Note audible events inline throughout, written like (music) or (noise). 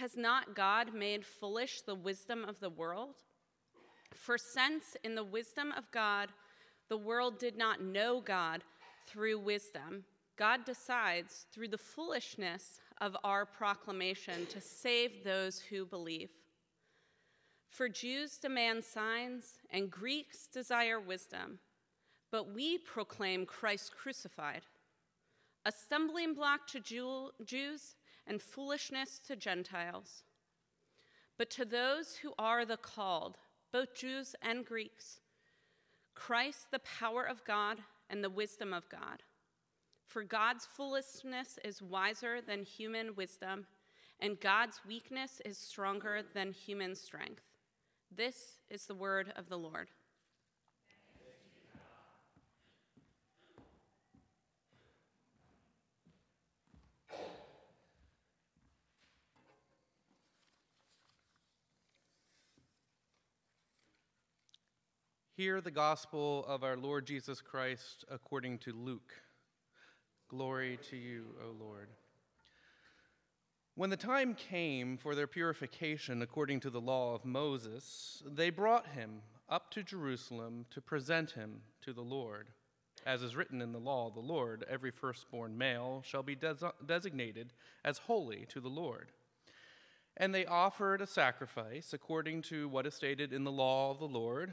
Has not God made foolish the wisdom of the world? For since in the wisdom of God, the world did not know God through wisdom, God decides through the foolishness of our proclamation to save those who believe. For Jews demand signs and Greeks desire wisdom, but we proclaim Christ crucified, a stumbling block to Jew- Jews and foolishness to Gentiles. But to those who are the called, both Jews and Greeks, Christ, the power of God and the wisdom of God. For God's foolishness is wiser than human wisdom, and God's weakness is stronger than human strength. This is the word of the Lord. Hear the gospel of our Lord Jesus Christ according to Luke. Glory to you, O Lord. When the time came for their purification according to the law of Moses, they brought him up to Jerusalem to present him to the Lord. As is written in the law of the Lord, every firstborn male shall be des- designated as holy to the Lord. And they offered a sacrifice according to what is stated in the law of the Lord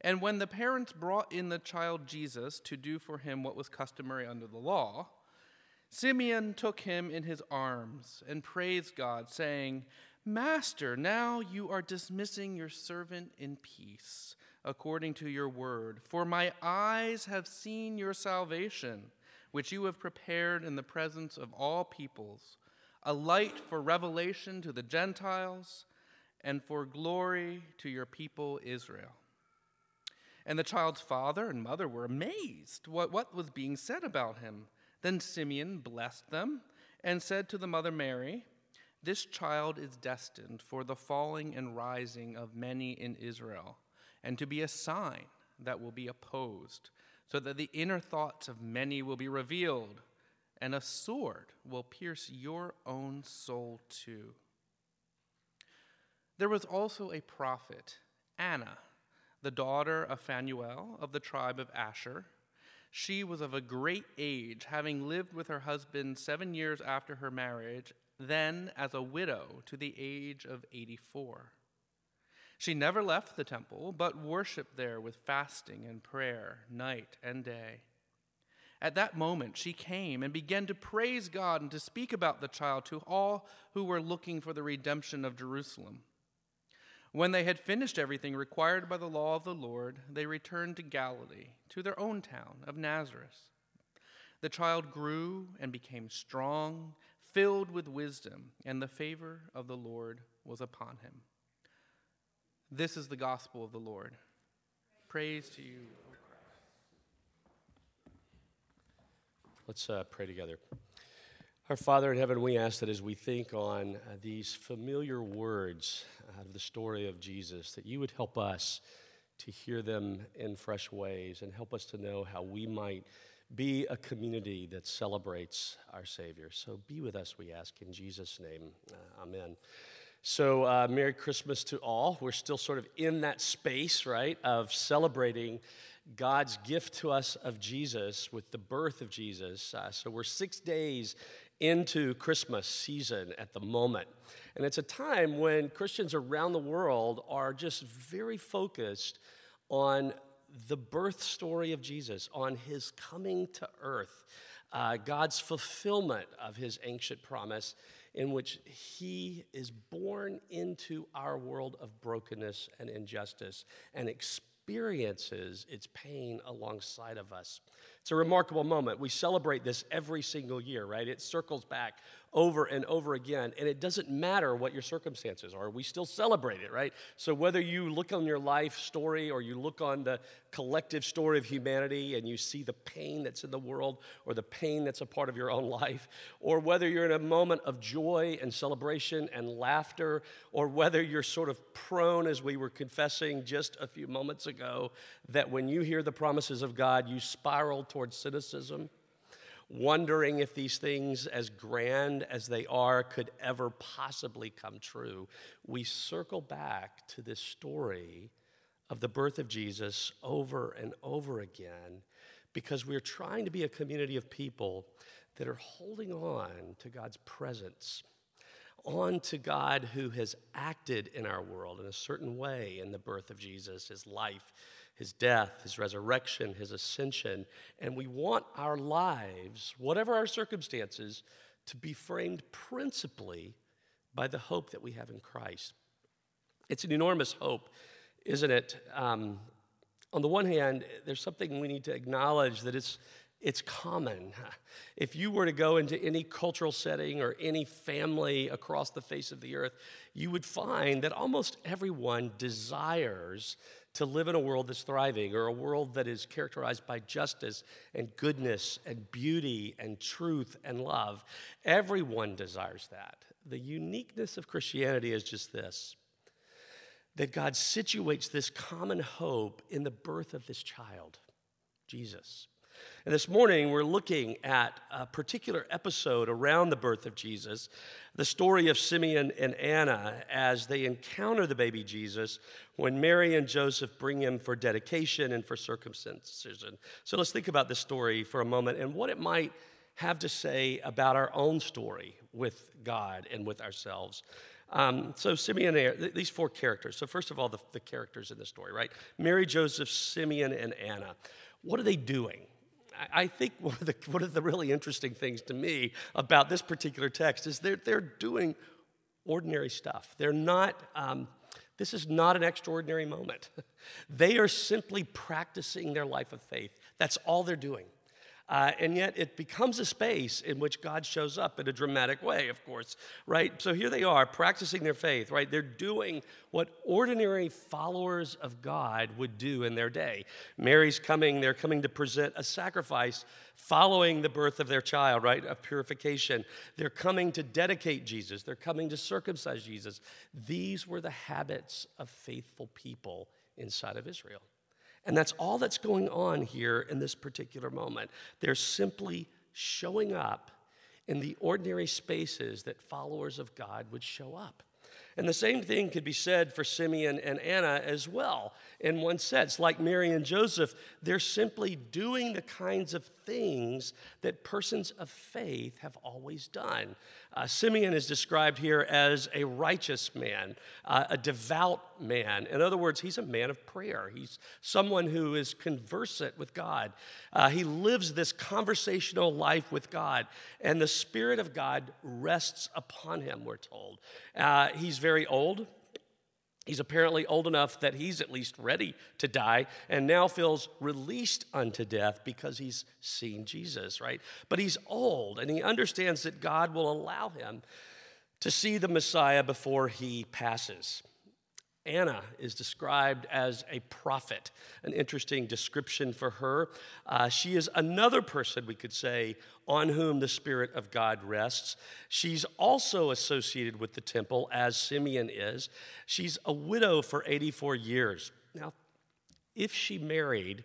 And when the parents brought in the child Jesus to do for him what was customary under the law, Simeon took him in his arms and praised God, saying, Master, now you are dismissing your servant in peace, according to your word. For my eyes have seen your salvation, which you have prepared in the presence of all peoples, a light for revelation to the Gentiles and for glory to your people Israel. And the child's father and mother were amazed what, what was being said about him. Then Simeon blessed them and said to the mother Mary, This child is destined for the falling and rising of many in Israel, and to be a sign that will be opposed, so that the inner thoughts of many will be revealed, and a sword will pierce your own soul too. There was also a prophet, Anna the daughter of Phanuel of the tribe of Asher. She was of a great age, having lived with her husband seven years after her marriage, then as a widow to the age of 84. She never left the temple, but worshiped there with fasting and prayer night and day. At that moment, she came and began to praise God and to speak about the child to all who were looking for the redemption of Jerusalem. When they had finished everything required by the law of the Lord, they returned to Galilee, to their own town of Nazareth. The child grew and became strong, filled with wisdom, and the favor of the Lord was upon him. This is the gospel of the Lord. Praise to you, O Christ. Let's uh, pray together. Our Father in heaven, we ask that as we think on uh, these familiar words out of the story of Jesus, that you would help us to hear them in fresh ways and help us to know how we might be a community that celebrates our Savior. So be with us, we ask, in Jesus' name. Uh, amen. So, uh, Merry Christmas to all. We're still sort of in that space, right, of celebrating God's gift to us of Jesus with the birth of Jesus. Uh, so, we're six days into Christmas season at the moment. And it's a time when Christians around the world are just very focused on the birth story of Jesus, on his coming to earth, uh, God's fulfillment of his ancient promise, in which he is born into our world of brokenness and injustice and its pain alongside of us. It's a remarkable moment. We celebrate this every single year, right? It circles back over and over again. And it doesn't matter what your circumstances are, we still celebrate it, right? So whether you look on your life story or you look on the collective story of humanity and you see the pain that's in the world or the pain that's a part of your own (laughs) life, or whether you're in a moment of joy and celebration and laughter, or whether you're sort of prone, as we were confessing just a few moments ago, that when you hear the promises of God, you spiral towards cynicism wondering if these things, as grand as they are, could ever possibly come true, we circle back to this story of the birth of Jesus over and over again because we're trying to be a community of people that are holding on to God's presence, on to God who has acted in our world in a certain way in the birth of Jesus, his life, his death, his resurrection, his ascension. And we want our lives, whatever our circumstances, to be framed principally by the hope that we have in Christ. It's an enormous hope, isn't it? Um, on the one hand, there's something we need to acknowledge that it's, it's common. (laughs) If you were to go into any cultural setting or any family across the face of the earth, you would find that almost everyone desires to live in a world that's thriving or a world that is characterized by justice and goodness and beauty and truth and love. Everyone desires that. The uniqueness of Christianity is just this that God situates this common hope in the birth of this child, Jesus. And this morning, we're looking at a particular episode around the birth of Jesus, the story of Simeon and Anna as they encounter the baby Jesus when Mary and Joseph bring him for dedication and for circumcision. So let's think about this story for a moment and what it might have to say about our own story with God and with ourselves. Um, so Simeon and these four characters. So first of all, the, the characters in the story, right? Mary, Joseph, Simeon, and Anna. What are they doing? I think one of, the, one of the really interesting things to me about this particular text is they're, they're doing ordinary stuff. They're not, um, this is not an extraordinary moment. (laughs) they are simply practicing their life of faith. That's all they're doing. Uh, and yet it becomes a space in which God shows up in a dramatic way, of course, right? So here they are practicing their faith, right? They're doing what ordinary followers of God would do in their day. Mary's coming, they're coming to present a sacrifice following the birth of their child, right? A purification. They're coming to dedicate Jesus, they're coming to circumcise Jesus. These were the habits of faithful people inside of Israel. And that's all that's going on here in this particular moment. They're simply showing up in the ordinary spaces that followers of God would show up. And the same thing could be said for Simeon and Anna as well, in one sense. Like Mary and Joseph, they're simply doing the kinds of things that persons of faith have always done. Uh, Simeon is described here as a righteous man, uh, a devout man. In other words, he's a man of prayer. He's someone who is conversant with God. Uh, he lives this conversational life with God, and the Spirit of God rests upon him, we're told. Uh, he's very old. He's apparently old enough that he's at least ready to die and now feels released unto death because he's seen Jesus, right? But he's old and he understands that God will allow him to see the Messiah before he passes. Anna is described as a prophet, an interesting description for her. Uh, she is another person, we could say, on whom the Spirit of God rests. She's also associated with the temple, as Simeon is. She's a widow for 84 years. Now, if she married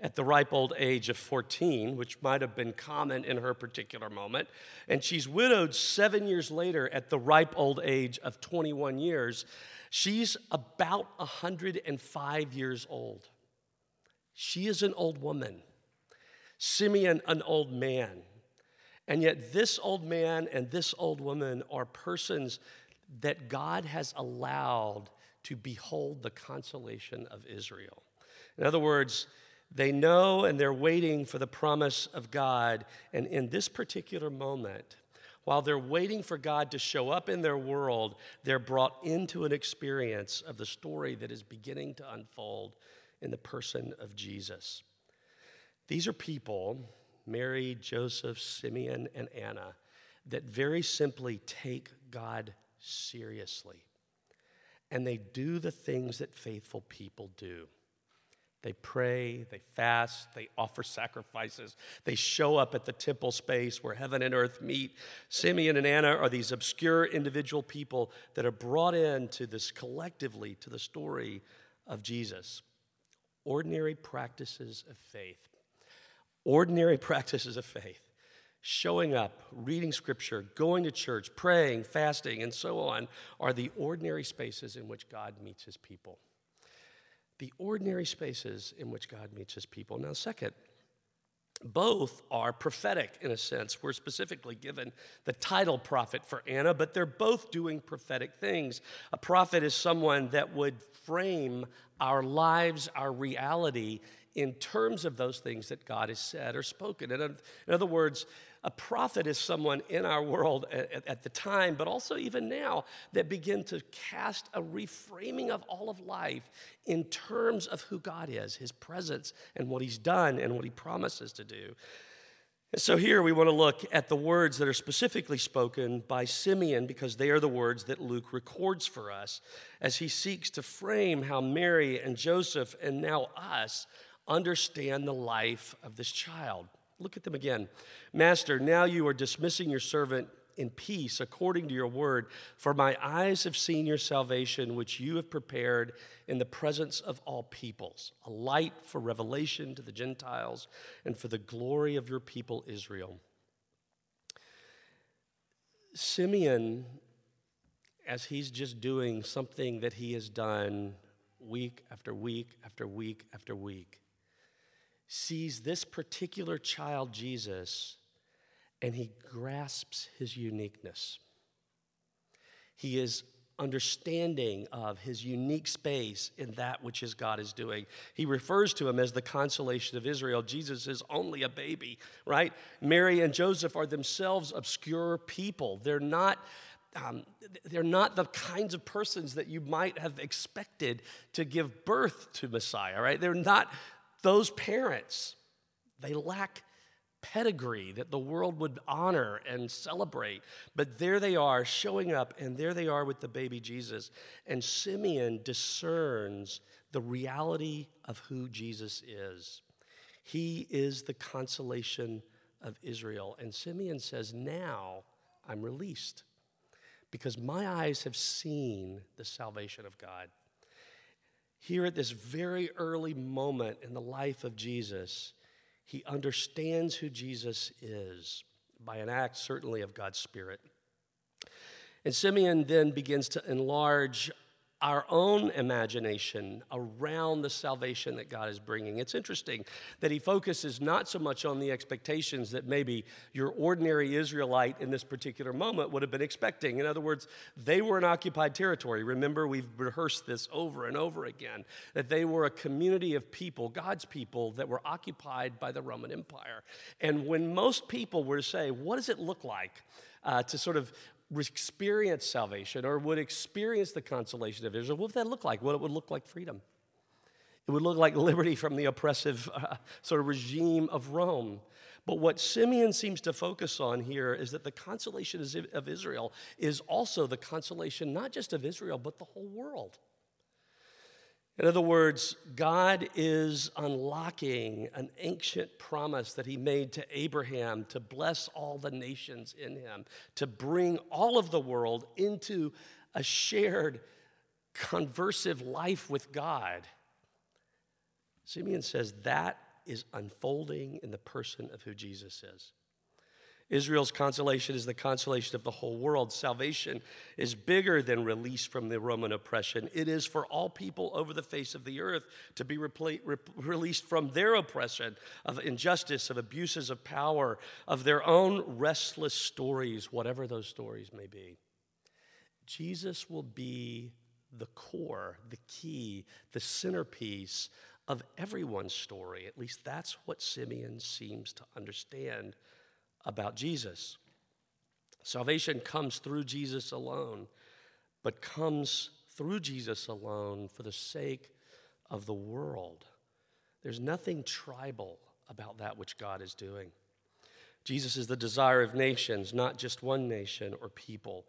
at the ripe old age of 14, which might have been common in her particular moment, and she's widowed seven years later at the ripe old age of 21 years, She's about 105 years old. She is an old woman. Simeon, an old man. And yet, this old man and this old woman are persons that God has allowed to behold the consolation of Israel. In other words, they know and they're waiting for the promise of God. And in this particular moment, while they're waiting for God to show up in their world, they're brought into an experience of the story that is beginning to unfold in the person of Jesus. These are people, Mary, Joseph, Simeon, and Anna, that very simply take God seriously. And they do the things that faithful people do. They pray, they fast, they offer sacrifices, they show up at the temple space where heaven and earth meet. Simeon and Anna are these obscure individual people that are brought into this collectively to the story of Jesus. Ordinary practices of faith. Ordinary (laughs) practices of faith. Showing up, reading scripture, going to church, praying, fasting, and so on are the ordinary spaces in which God meets his people the ordinary spaces in which God meets his people. Now, second, both are prophetic in a sense. We're specifically given the title prophet for Anna, but they're both doing prophetic things. A prophet is someone that would frame our lives, our reality, in terms of those things that God has said or spoken. In other words, a prophet is someone in our world at, at, the time, but also even now, that begin to cast a reframing of all of life in terms of who God is, his presence, and what he's done and what he promises to do. And so here we want to look at the words that are specifically spoken by Simeon because they are the words that Luke records for us as he seeks to frame how Mary and Joseph and now us understand the life of this child. Look at them again. Master, now you are dismissing your servant in peace according to your word, for my eyes have seen your salvation, which you have prepared in the presence of all peoples, a light for revelation to the Gentiles and for the glory of your people Israel. Simeon, as he's just doing something that he has done week after week after week after week, sees this particular child, Jesus, and he grasps his uniqueness. He is understanding of his unique space in that which his God is doing. He refers to him as the consolation of Israel. Jesus is only a baby, right? Mary and Joseph are themselves obscure people. They're not. Um, they're not the kinds of persons that you might have expected to give birth to Messiah, right? They're not those parents, they lack pedigree that the world would honor and celebrate. But there they are showing up, and there they are with the baby Jesus. And Simeon discerns the reality of who Jesus is. He is the consolation of Israel. And Simeon says, Now I'm released because my eyes have seen the salvation of God here at this very early moment in the life of Jesus, he understands who Jesus is by an act, certainly, of God's Spirit. And Simeon then begins to enlarge our own imagination around the salvation that God is bringing. It's interesting that he focuses not so much on the expectations that maybe your ordinary Israelite in this particular moment would have been expecting. In other words, they were in occupied territory. Remember, we've rehearsed this over and over again that they were a community of people, God's people, that were occupied by the Roman Empire. And when most people were to say, What does it look like? Uh, to sort of experience salvation or would experience the consolation of Israel, what would that look like? Well, it would look like freedom. It would look like liberty from the oppressive (laughs) uh, sort of regime of Rome. But what Simeon seems to focus on here is that the consolation of Israel is also the consolation not just of Israel, but the whole world. In other words, God is unlocking an ancient promise that he made to Abraham to bless all the nations in him, to bring all of the world into a shared conversive life with God. Simeon says that is unfolding in the person of who Jesus is. Israel's consolation is the consolation of the whole world. Salvation is bigger than release from the Roman oppression. It is for all people over the face of the earth to be re- released from their oppression of injustice, of abuses of power, of their own restless stories, whatever those stories may be. Jesus will be the core, the key, the centerpiece of everyone's story. At least that's what Simeon seems to understand about Jesus. Salvation comes through Jesus alone, but comes through Jesus alone for the sake of the world. There's nothing tribal about that which God is doing. Jesus is the desire of nations, not just one nation or people.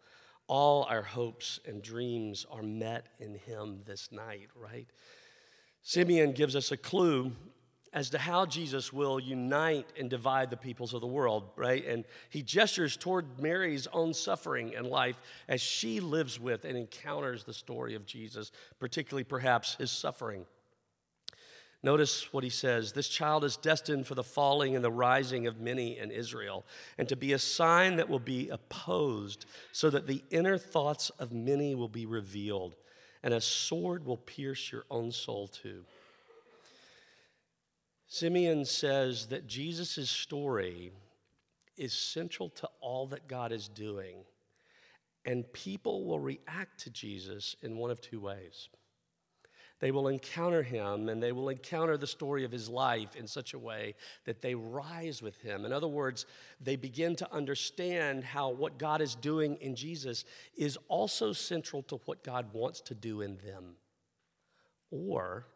All our hopes and dreams are met in Him this night, right? Simeon gives us a clue as to how Jesus will unite and divide the peoples of the world, right? And he gestures toward Mary's own suffering and life as she lives with and encounters the story of Jesus, particularly perhaps his suffering. Notice what he says This child is destined for the falling and the rising of many in Israel, and to be a sign that will be opposed, so that the inner thoughts of many will be revealed, and a sword will pierce your own soul too. Simeon says that Jesus' story is central to all that God is doing, and people will react to Jesus in one of two ways. They will encounter him and they will encounter the story of his life in such a way that they rise with him. In other words, they begin to understand how what God is doing in Jesus is also central to what God wants to do in them. Or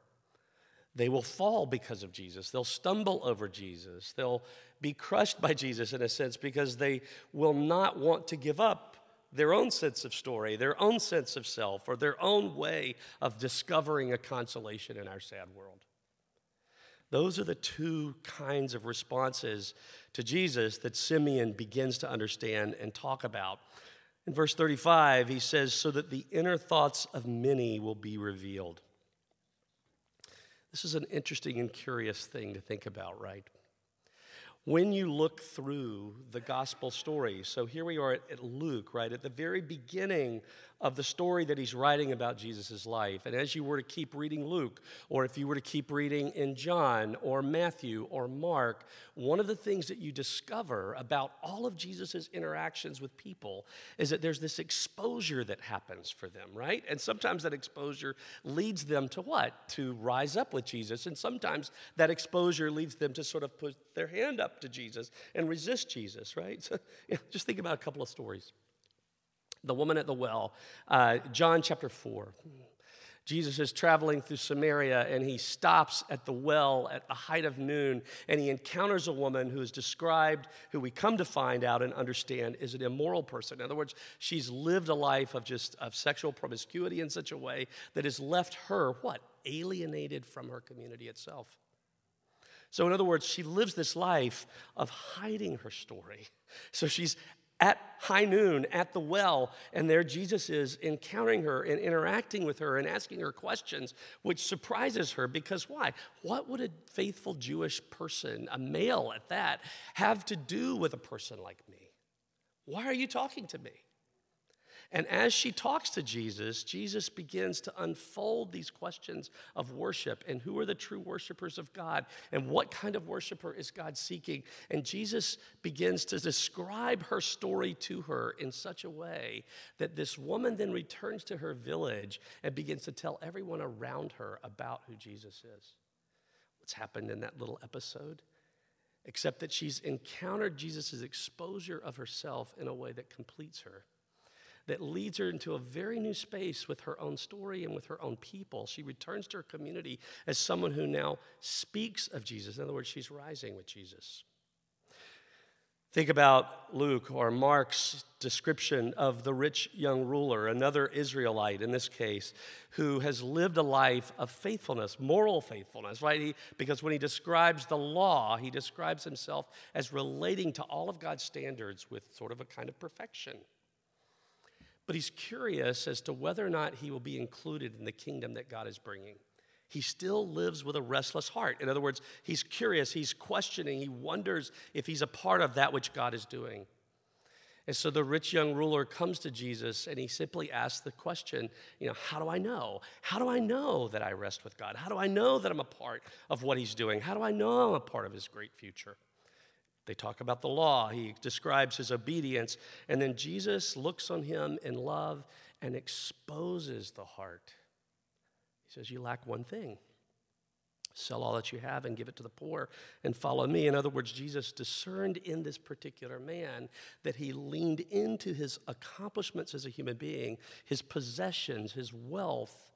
they will fall because of Jesus. They'll stumble over Jesus. They'll be crushed by Jesus in a sense because they will not want to give up their own sense of story, their own sense of self, or their own way of discovering a consolation in our sad world. Those are the two kinds of responses to Jesus that Simeon begins to understand and talk about. In verse 35, he says, So that the inner thoughts of many will be revealed. This is an interesting and curious thing to think about, right? When you look through the gospel stories, so here we are at, at Luke, right, at the very beginning of the story that he's writing about Jesus' life. And as you were to keep reading Luke, or if you were to keep reading in John or Matthew or Mark, one of the things that you discover about all of Jesus' interactions with people is that there's this exposure that happens for them, right? And sometimes that exposure leads them to what? To rise up with Jesus. And sometimes that exposure leads them to sort of put their hand up to Jesus and resist Jesus, right? (laughs) So you know, just think about a couple of stories the woman at the well. Uh, John chapter 4. Jesus is traveling through Samaria and he stops at the well at the height of noon and he encounters a woman who is described, who we come to find out and understand is an immoral person. In other words, she's lived a life of just of sexual promiscuity in such a way that has left her what? Alienated from her community itself. So, in other words, she lives this life of hiding her story. So she's at high noon at the well, and there Jesus is encountering her and interacting with her and asking her questions, which surprises her because why? What would a faithful Jewish person, a male at that, have to do with a person like me? Why are you talking to me? And as she talks to Jesus, Jesus begins to unfold these questions of worship and who are the true worshipers of God and what kind of worshiper is God seeking. And Jesus begins to describe her story to her in such a way that this woman then returns to her village and begins to tell everyone around her about who Jesus is. What's happened in that little episode? Except that she's encountered Jesus' exposure of herself in a way that completes her that leads her into a very new space with her own story and with her own people. She returns to her community as someone who now speaks of Jesus. In other words, she's rising with Jesus. Think about Luke or Mark's description of the rich young ruler, another Israelite in this case, who has lived a life of faithfulness, moral faithfulness, right? He, because when he describes the law, he describes himself as relating to all of God's standards with sort of a kind of perfection but he's curious as to whether or not he will be included in the kingdom that God is bringing. He still lives with a restless heart. In other words, he's curious, he's questioning, he wonders if he's a part of that which God is doing. And so the rich young ruler comes to Jesus and he simply asks the question, you know, how do I know? How do I know that I rest with God? How do I know that I'm a part of what he's doing? How do I know I'm a part of his great future? They talk about the law. He describes his obedience. And then Jesus looks on him in love and exposes the heart. He says, You lack one thing. Sell all that you have and give it to the poor and follow me. In other words, Jesus discerned in this particular man that he leaned into his accomplishments as a human being, his possessions, his wealth,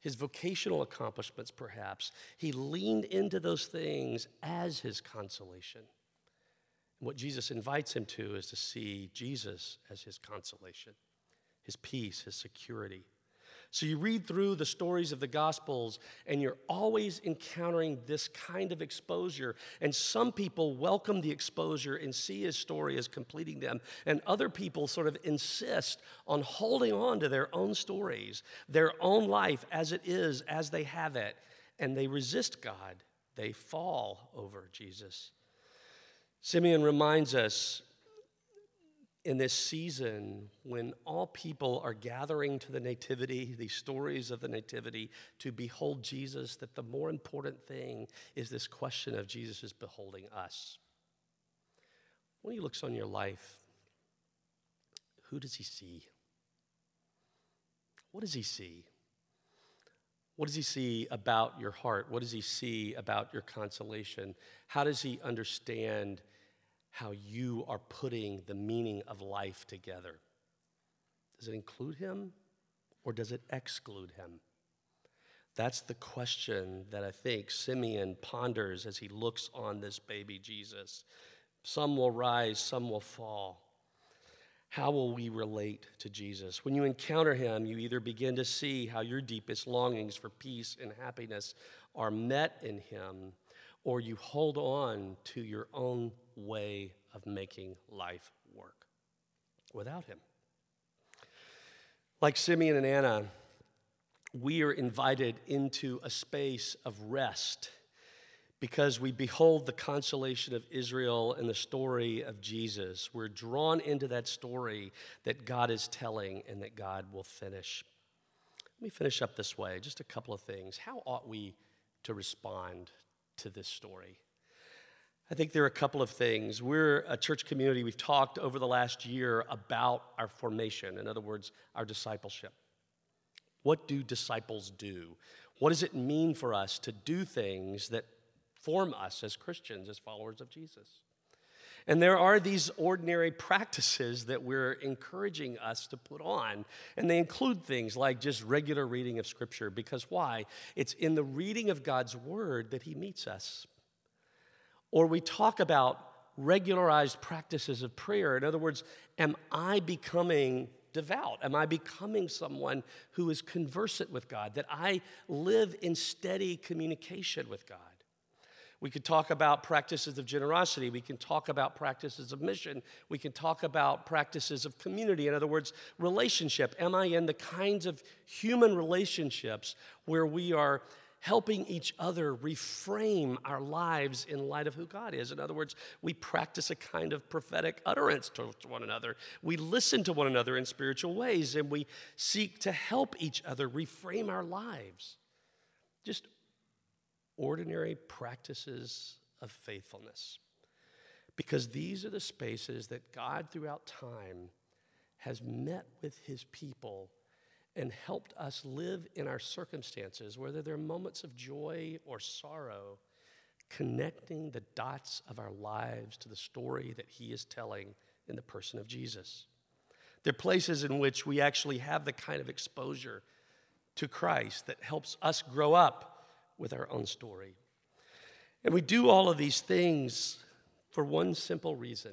his vocational accomplishments, perhaps. He leaned into those things as his consolation. What Jesus invites him to is to see Jesus as his consolation, his peace, his security. So you read through the stories of the Gospels, and you're always encountering this kind of exposure. And some people welcome the exposure and see his story as completing them. And other people sort of insist on holding on to their own stories, their own life as it is, as they have it. And they resist God, they fall over Jesus. Simeon reminds us in this season when all people are gathering to the Nativity, these stories of the Nativity, to behold Jesus, that the more important thing is this question of Jesus beholding us. When he looks on your life, who does he see? What does he see? What does he see about your heart? What does he see about your consolation? How does he understand? How you are putting the meaning of life together. Does it include him or does it exclude him? That's the question that I think Simeon ponders as he looks on this baby Jesus. Some will rise, some will fall. How will we relate to Jesus? When you encounter him, you either begin to see how your deepest longings for peace and happiness are met in him, or you hold on to your own way of making life work without him. Like Simeon and Anna, we are invited into a space of rest because we behold the consolation of Israel and the story of Jesus. We're drawn into that story that God is telling and that God will finish. Let me finish up this way just a couple of things. How ought we to respond to this story? I think there are a couple of things. We're a church community. We've talked over the last year about our formation, in other words, our discipleship. What do disciples do? What does it mean for us to do things that form us as Christians, as followers of Jesus? And there are these ordinary practices that we're encouraging us to put on. And they include things like just regular reading of Scripture. Because why? It's in the reading of God's Word that He meets us. Or we talk about regularized practices of prayer. In other words, am I becoming devout? Am I becoming someone who is conversant with God? That I live in steady communication with God? We could talk about practices of generosity. We can talk about practices of mission. We can talk about practices of community. In other words, relationship. Am I in the kinds of human relationships where we are helping each other reframe our lives in light of who God is. In other words, we practice a kind of prophetic utterance to, one another. We listen to one another in spiritual ways, and we seek to help each other reframe our lives. Just ordinary practices of faithfulness. Because these are the spaces that God, throughout time, has met with his people and helped us live in our circumstances, whether they're moments of joy or sorrow, connecting the dots of our lives to the story that He is telling in the person of Jesus. They're places in which we actually have the kind of exposure to Christ that helps us grow up with our own story. And we do all of these things for one simple reason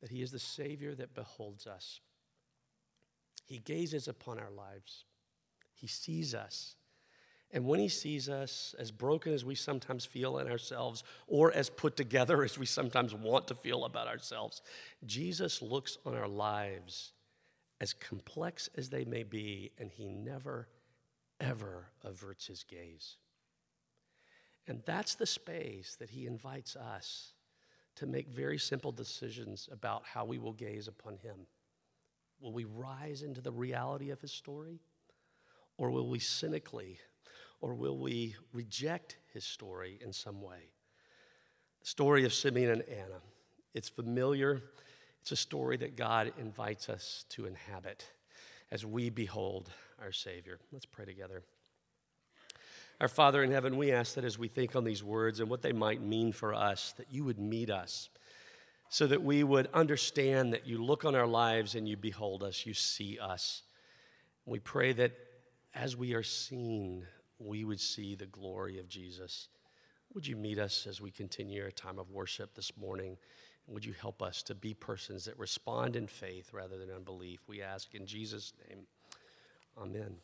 that He is the Savior that beholds us. He gazes upon our lives, He sees us. And when He sees us, as broken as we sometimes feel in ourselves, or as put together (laughs) as we sometimes want to feel about ourselves, Jesus looks on our lives as complex as they may be, and He never, ever averts his gaze. And that's the space that he invites us to make very simple decisions about how we will gaze upon him. Will we rise into the reality of his story? Or will we cynically, or will we reject his story in some way? The story of Simeon and Anna. It's familiar. It's a story that God invites us to inhabit as we behold our Savior. Let's pray together. Our Father in heaven, we ask that as we think on these words and what they might mean for us, that you would meet us so that we would understand that you look on our lives and you behold us, you see us. We pray that as we are seen, we would see the glory of Jesus. Would you meet us as we continue our time of worship this morning? Would you help us to be persons that respond in faith rather than unbelief? We ask in Jesus' name. Amen.